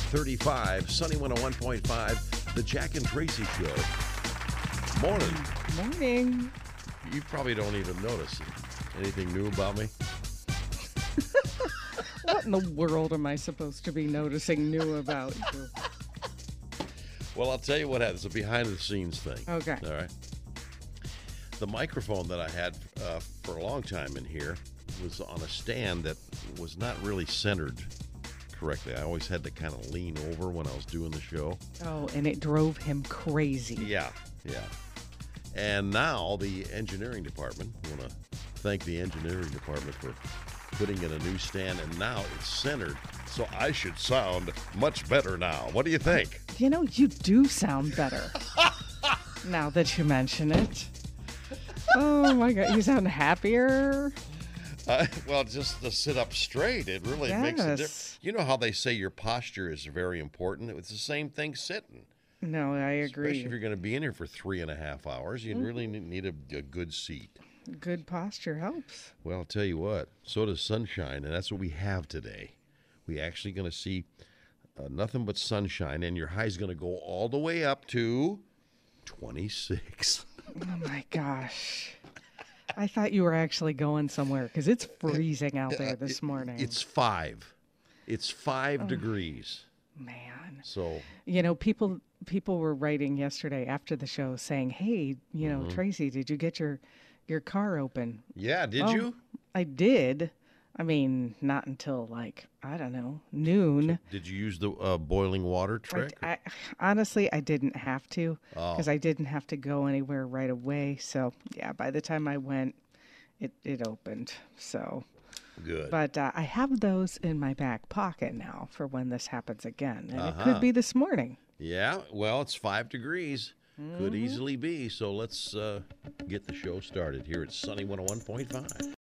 535, Sunny 101.5, The Jack and Tracy Show. Morning. Morning. You probably don't even notice anything new about me. What in the world am I supposed to be noticing new about you? Well, I'll tell you what happened. It's a behind the scenes thing. Okay. All right. The microphone that I had uh, for a long time in here was on a stand that was not really centered correctly. I always had to kind of lean over when I was doing the show. Oh, and it drove him crazy. Yeah, yeah. And now the engineering department, I want to thank the engineering department for putting in a new stand, and now it's centered. So I should sound much better now. What do you think? You know, you do sound better now that you mention it. Oh my God, you sound happier. Uh, well, just to sit up straight, it really makes a difference. You know how they say your posture is very important? It's the same thing sitting. No, I Especially agree. if you're going to be in here for three and a half hours, you really need a, a good seat. Good posture helps. Well, I'll tell you what, so does sunshine, and that's what we have today. We actually going to see uh, nothing but sunshine, and your high is going to go all the way up to 26. Oh my gosh. I thought you were actually going somewhere because it's freezing out there this morning. It's five. It's five degrees. Man. So You know, people people were writing yesterday after the show saying, "Hey, you Mm-hmm. know, Tracy, did you get your your car open?" yeah, did Well, you? I did. I mean, not until like I don't know noon. Did you use the uh, boiling water I, trick? I honestly I didn't have to Oh. because I didn't have to go anywhere right away. So yeah, by the time I went, it it opened. So, Good. but uh, I have those in my back pocket now for when this happens again, and it Uh-huh. could be this morning. Yeah, well, it's five degrees. Could Mm-hmm. easily be. So let's uh, get the show started here at Sunny 101.5.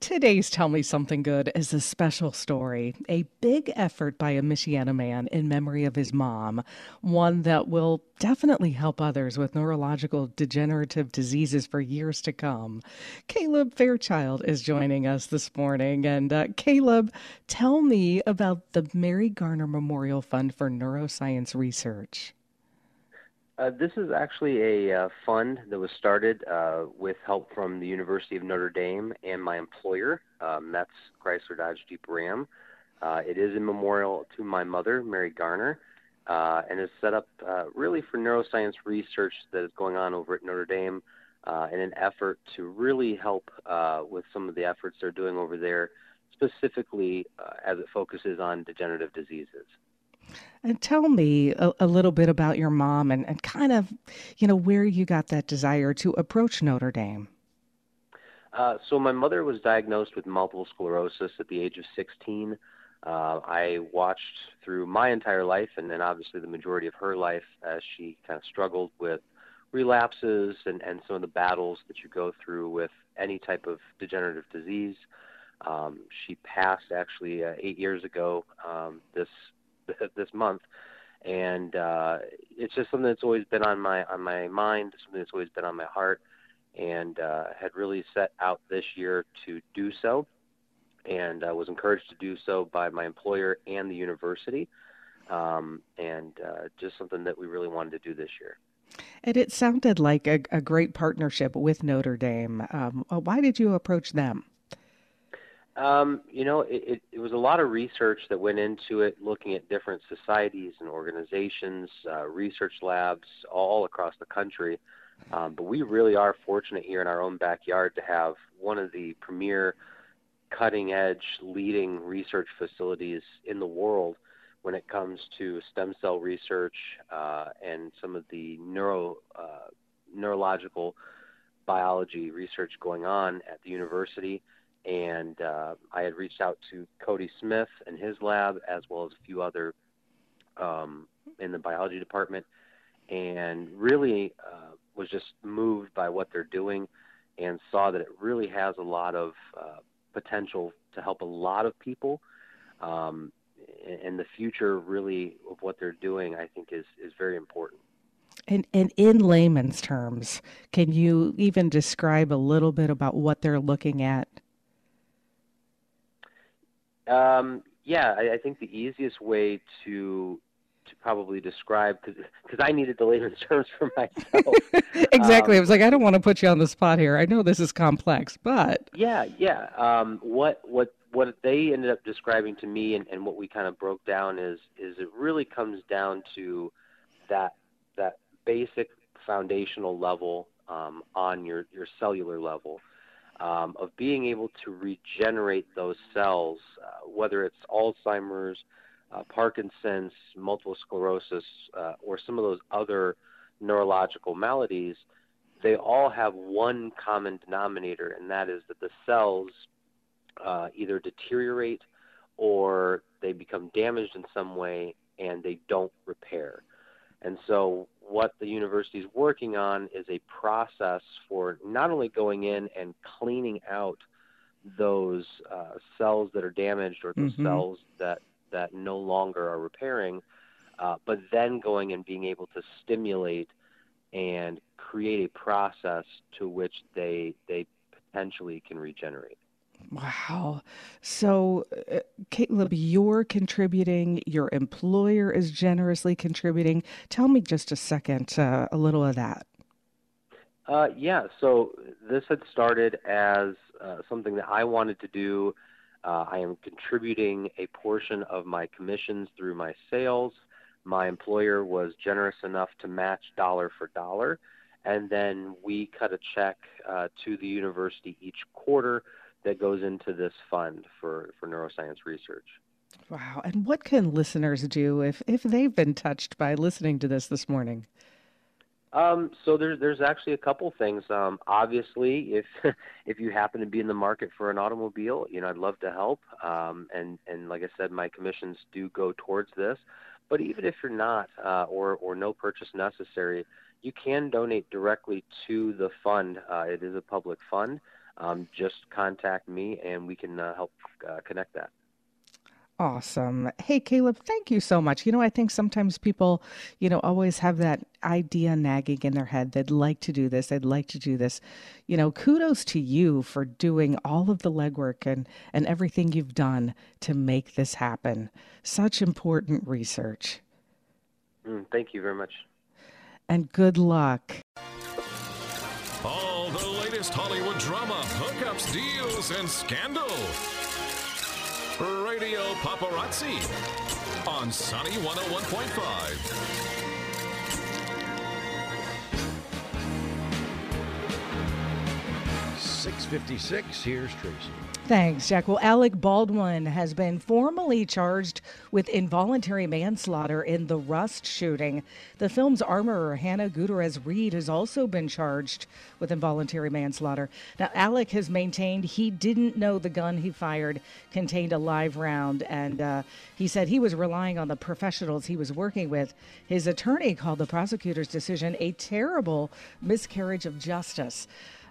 Today's Tell Me Something Good is a special story, a big effort by a Michiana man in memory of his mom, one that will definitely help others with neurological degenerative diseases for years to come. Caleb Fairchild is joining us this morning. And uh, Caleb, tell me about the Mary Garner Memorial Fund for Neuroscience Research. Uh, this is actually a uh, fund that was started uh, with help from the University of Notre Dame and my employer, um, that's Chrysler Dodge Jeep Ram. Uh, it is a memorial to my mother, Mary Garner, uh, and is set up really for neuroscience research that is going on over at Notre Dame in an effort to really help with some of the efforts they're doing over there, specifically as it focuses on degenerative diseases. And tell me a, a little bit about your mom and, and kind of, you know, where you got that desire to approach Notre Dame. Uh, so my mother was diagnosed with multiple sclerosis at the age of 16. Uh, I watched through my entire life, and then obviously the majority of her life, as she kind of struggled with relapses and, and some of the battles that you go through with any type of degenerative disease. Um, she passed actually uh, eight years ago um, this this month, and uh, it's just something that's always been on my on my mind, something that's always been on my heart and uh, had really set out this year to do so, and uh, was encouraged to do so by my employer and the university, um, and uh, just something that we really wanted to do this year. And it sounded like a, a great partnership with Notre Dame. Um, uh, why did you approach them? Um, you know, it, it, it was a lot of research that went into it, looking at different societies and organizations, uh, research labs all across the country. Um, but we really are fortunate here in our own backyard to have one of the premier cutting edge leading research facilities in the world when it comes to stem cell research uh, and some of the neuro uh, neurological biology research going on at the university and uh, I had reached out to Cody Smith and his lab, as well as a few other um, in the biology department, and really uh, was just moved by what they're doing, and saw that it really has a lot of uh, potential to help a lot of people. Um, and the future, really, of what they're doing, I think, is is very important. And, and in layman's terms, can you even describe a little bit about what they're looking at? Um, yeah, I, I think the easiest way to to probably describe because I needed the layman's terms for myself. exactly. Um, I was like, I don't want to put you on the spot here. I know this is complex, but yeah, yeah. Um, what what what they ended up describing to me and, and what we kind of broke down is is it really comes down to that that basic foundational level um, on your your cellular level. Um, of being able to regenerate those cells, uh, whether it's Alzheimer's, uh, Parkinson's, multiple sclerosis, uh, or some of those other neurological maladies, they all have one common denominator, and that is that the cells uh, either deteriorate or they become damaged in some way and they don't repair. And so, what the university is working on is a process for not only going in and cleaning out those uh, cells that are damaged or those mm-hmm. cells that that no longer are repairing, uh, but then going and being able to stimulate and create a process to which they they potentially can regenerate. Wow. So, uh, Caleb, you're contributing, your employer is generously contributing. Tell me just a second, uh, a little of that. Uh, yeah, so this had started as uh, something that I wanted to do uh, I am contributing a portion of my commissions through my sales. My employer was generous enough to match dollar for dollar, and then we cut a check uh, to the university each quarter that goes into this fund for, for neuroscience research. Wow. And what can listeners do if, if they've been touched by listening to this this morning? Um, so there's there's actually a couple things. Um, obviously, if if you happen to be in the market for an automobile, you know I'd love to help. Um, and and like I said, my commissions do go towards this. But even if you're not, uh, or or no purchase necessary, you can donate directly to the fund. Uh, it is a public fund. Um, just contact me, and we can uh, help uh, connect that. Awesome. Hey, Caleb, thank you so much. You know, I think sometimes people, you know, always have that idea nagging in their head. They'd like to do this. They'd like to do this. You know, kudos to you for doing all of the legwork and, and everything you've done to make this happen. Such important research. Mm, thank you very much. And good luck. Latest Hollywood drama, hookups, deals, and scandal. Radio Paparazzi on Sunny 101.5. 656. Here's Tracy. Thanks, Jack. Well, Alec Baldwin has been formally charged with involuntary manslaughter in the Rust shooting. The film's armorer, Hannah Gutierrez Reed, has also been charged with involuntary manslaughter. Now, Alec has maintained he didn't know the gun he fired contained a live round, and uh, he said he was relying on the professionals he was working with. His attorney called the prosecutor's decision a terrible miscarriage of justice.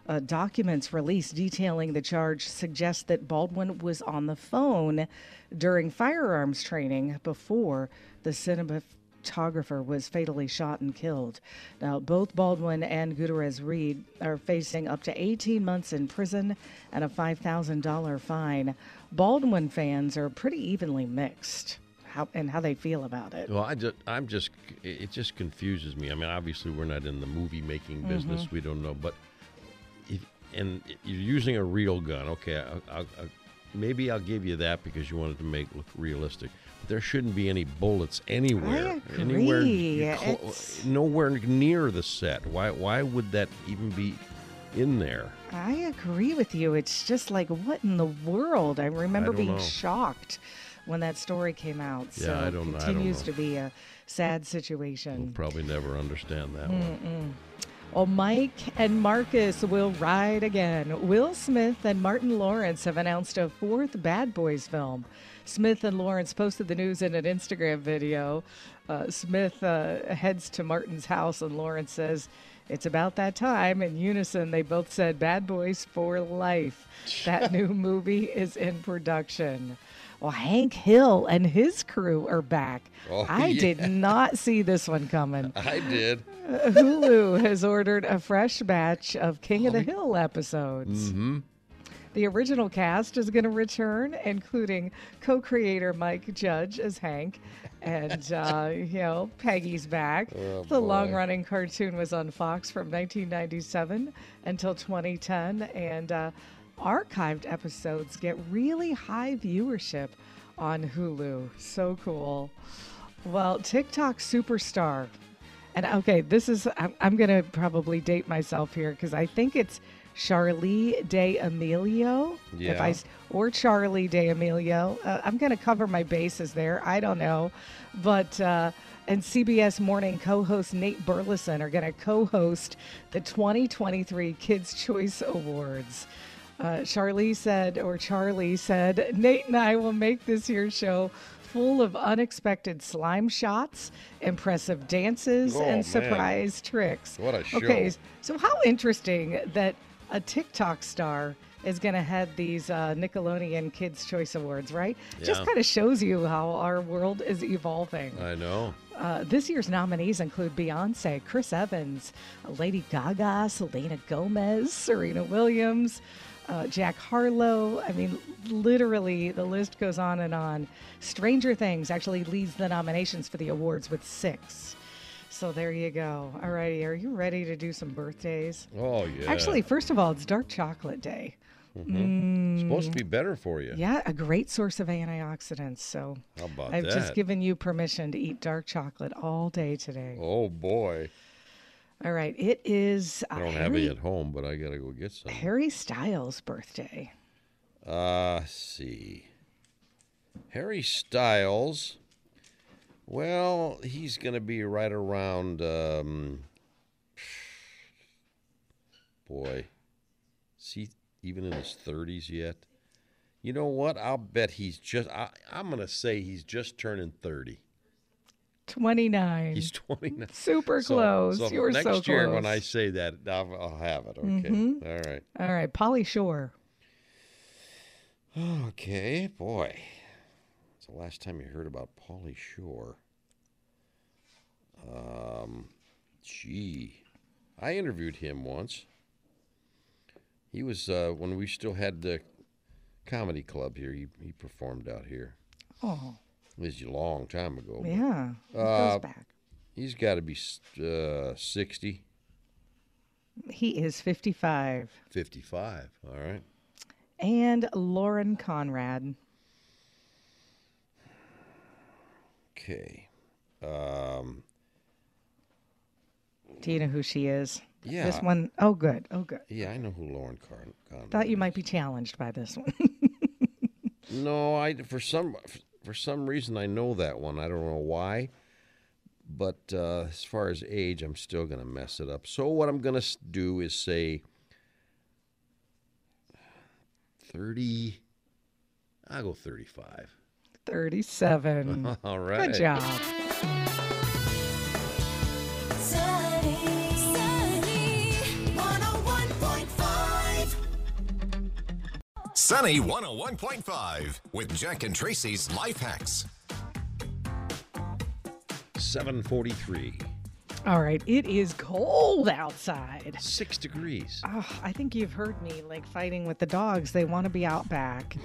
Uh, documents released detailing the charge suggest that Baldwin was on the phone during firearms training before the cinematographer was fatally shot and killed. Now, both Baldwin and Gutierrez Reed are facing up to 18 months in prison and a $5,000 fine. Baldwin fans are pretty evenly mixed. How, and how they feel about it. Well, I just, I'm just, it just confuses me. I mean, obviously, we're not in the movie making business. Mm-hmm. We don't know, but and you're using a real gun. Okay, I'll, I'll, I'll, maybe I'll give you that because you wanted to make look realistic. But there shouldn't be any bullets anywhere, anywhere, clo- nowhere near the set. Why? Why would that even be in there? I agree with you. It's just like what in the world? I remember I being know. shocked when that story came out. Yeah, so I don't. It continues I don't to be a sad situation. We'll probably never understand that Mm-mm. one. Well, Mike and Marcus will ride again. Will Smith and Martin Lawrence have announced a fourth Bad Boys film. Smith and Lawrence posted the news in an Instagram video. Uh, Smith uh, heads to Martin's house, and Lawrence says, It's about that time. In unison, they both said, Bad Boys for Life. That new movie is in production. Well, Hank Hill and his crew are back. Oh, I yeah. did not see this one coming. I did. Uh, Hulu has ordered a fresh batch of King oh, of the Hill episodes. Mm-hmm. The original cast is going to return, including co creator Mike Judge as Hank. And, uh, you know, Peggy's back. Oh, the long running cartoon was on Fox from 1997 until 2010. And uh, archived episodes get really high viewership on Hulu. So cool. Well, TikTok superstar. And okay, this is, I'm, I'm going to probably date myself here because I think it's Charli D'Amelio. If I, Yeah. or Charli D'Amelio. Uh, I'm going to cover my bases there. I don't know. But, uh, and CBS Morning co host Nate Burleson are going to co host the 2023 Kids' Choice Awards. Uh, Charli said, or Charli said, Nate and I will make this year's show full of unexpected slime shots, impressive dances, Oh, and surprise tricks. What a show. Okay, so how interesting that a TikTok star is going to head these uh, Nickelodeon Kids' Choice Awards, right? Yeah. Just kind of shows you how our world is evolving. I know. Uh, this year's nominees include Beyonce, Chris Evans, Lady Gaga, Selena Gomez, Serena Williams, uh, Jack Harlow. I mean, literally, the list goes on and on. Stranger Things actually leads the nominations for the awards with six. So there you go. All righty, are you ready to do some birthdays? Oh yeah. Actually, first of all, it's Dark Chocolate Day. It's supposed to be better for you. Yeah, a great source of antioxidants. So How about I've that? just given you permission to eat dark chocolate all day today. oh boy. All right, it is uh, I don't have Harry, any at home, but I gotta go get some. Harry Styles' birthday. Uh, see. Harry Styles. Well, he's going to be right around. Um, boy, See, even in his 30s yet? You know what? I'll bet he's just. I, I'm going to say he's just turning 30. 29. He's 29. Super So- close. So, you were next so year, close. when I say that, I'll, I'll have it. Okay. Mm-hmm. All right. All right, Pauly Shore. Okay, boy. It's the last time you heard about Pauly Shore. Um, gee, I interviewed him once. He was uh, when we still had the comedy club here. He he performed out here. Oh, was a long time ago. but yeah. It Uh, goes back. He's got to be uh, 60, He is 55. 55. All right. And Lauren Conrad. Okay. Um, Do you know who she is? yeah. This one, oh, good. Oh, good. Yeah, I know who Lauren Con- Conrad Thought you is. might be challenged by this one. No, I for some for some reason I know that one. I don't know why, but uh, as far as age, I'm still gonna mess it up. So what I'm gonna do is say thirty. I'll go thirty-five. 37. All right. Good job. Sunny 101.5 with Jack and Tracy's Life Hacks. Seven forty-three. All right, it is cold outside. Six degrees. Oh, I think you've heard me like fighting with the dogs. They want to be out back,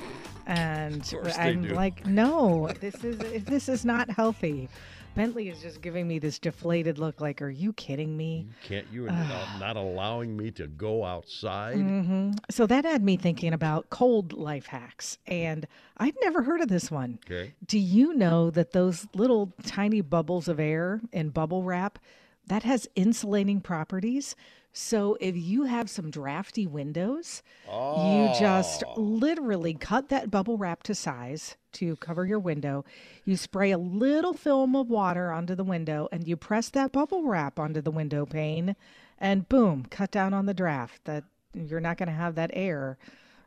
and course I'm do. like, no, this is this is not healthy. Bentley is just giving me this deflated look. Like, are you kidding me? Can't you not, not allowing me to go outside? Mm-hmm. So that had me thinking about cold life hacks, and I'd never heard of this one. Okay. Do you know that those little tiny bubbles of air in bubble wrap that has insulating properties? So if you have some drafty windows, you just literally cut that bubble wrap to size to cover your window. You spray a little film of water onto the window and you press that bubble wrap onto the window pane and boom, cut down on the draft. That you're not going to have that air.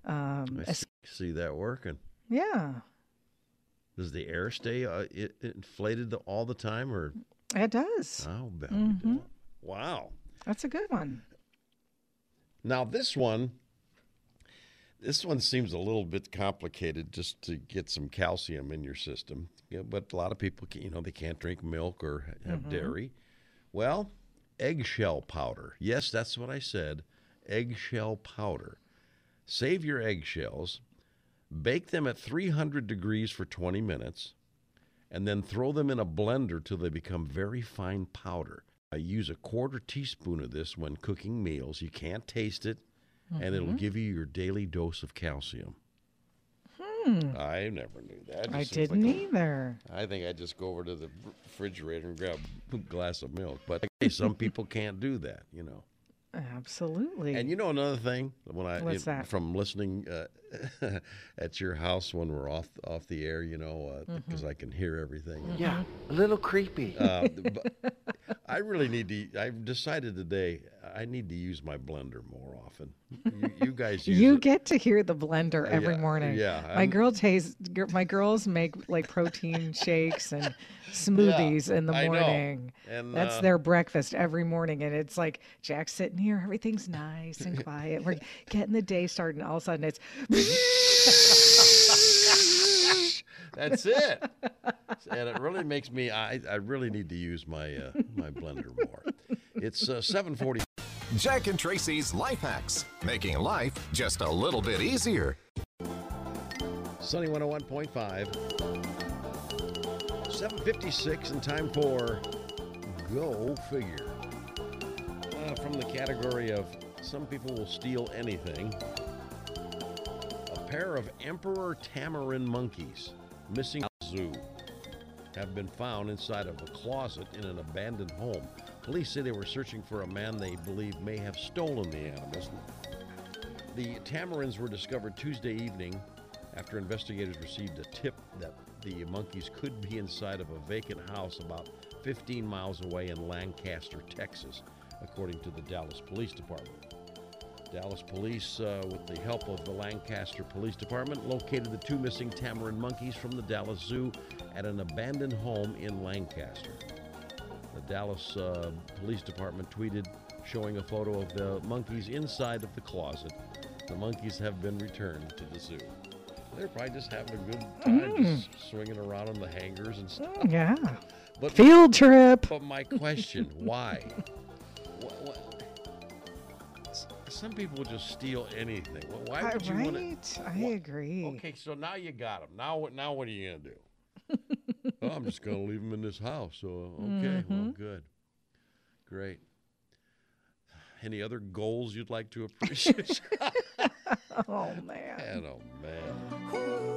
Um, I see, that working. yeah, Does the air stay uh, inflated the, all the time, or it does. about Mm-hmm. Wow. That's a good one. Now this one, this one seems a little bit complicated just to get some calcium in your system. Yeah, but a lot of people, can, you know, they can't drink milk or ha- have mm-hmm. dairy. Well, eggshell powder. Yes, that's what I said. Eggshell powder. Save your eggshells, bake them at 300 degrees for 20 minutes, and then throw them in a blender till they become very fine powder. I use a quarter teaspoon of this when cooking meals. You can't taste it, and it'll mm-hmm. give you your daily dose of calcium. Hmm. I never knew that. I seems like didn't a- either. I think I'd just go over to the refrigerator and grab a glass of milk. But hey, some people can't do that, you know. Absolutely. And you know another thing when I What's that? from listening uh, at your house when we're off off the air, you know, because Mm-hmm. I can hear everything. Yeah, a little creepy. Uh, but I really need to. I've decided today I need to use my blender more often. You, you guys you it. get to hear the blender every yeah, morning. yeah, my I'm- girl taste. gir- My girls make like protein shakes and smoothies in the morning. And, That's uh, their breakfast every morning, and it's like Jack's sitting here, everything's nice and quiet. We're getting the day started, and all of a sudden it's. That's it. and it really makes me. I, I really need to use my uh, my blender more. It's uh, 7:40. Jack and Tracy's Life Hacks, making life just a little bit easier. Sunny 101.5. 756 and time for Go Figure. Uh, from the category of some people will steal anything. A pair of emperor tamarin monkeys missing a zoo have been found inside of a closet in an abandoned home. Police say they were searching for a man they believe may have stolen the animals. The tamarins were discovered Tuesday evening after investigators received a tip that the monkeys could be inside of a vacant house about 15 miles away in Lancaster, Texas, according to the Dallas Police Department. Dallas police, uh, with the help of the Lancaster Police Department, located the two missing tamarin monkeys from the Dallas Zoo at an abandoned home in Lancaster. The Dallas uh, Police Department tweeted showing a photo of the monkeys inside of the closet. The monkeys have been returned to the zoo. They're probably just having a good time, just swinging around on the hangers and stuff. yeah. But, Field trip. but my question, why? Wh- wh- s- Some people just steal anything. Why Uh, would you want to? right? I agree. Okay, so now you got them. Now what? Now what are you gonna do? Oh, I'm just gonna leave them in this house. So okay, well, Mm-hmm. good, great. Any other goals you'd like to appreciate? Oh man. Man, oh man.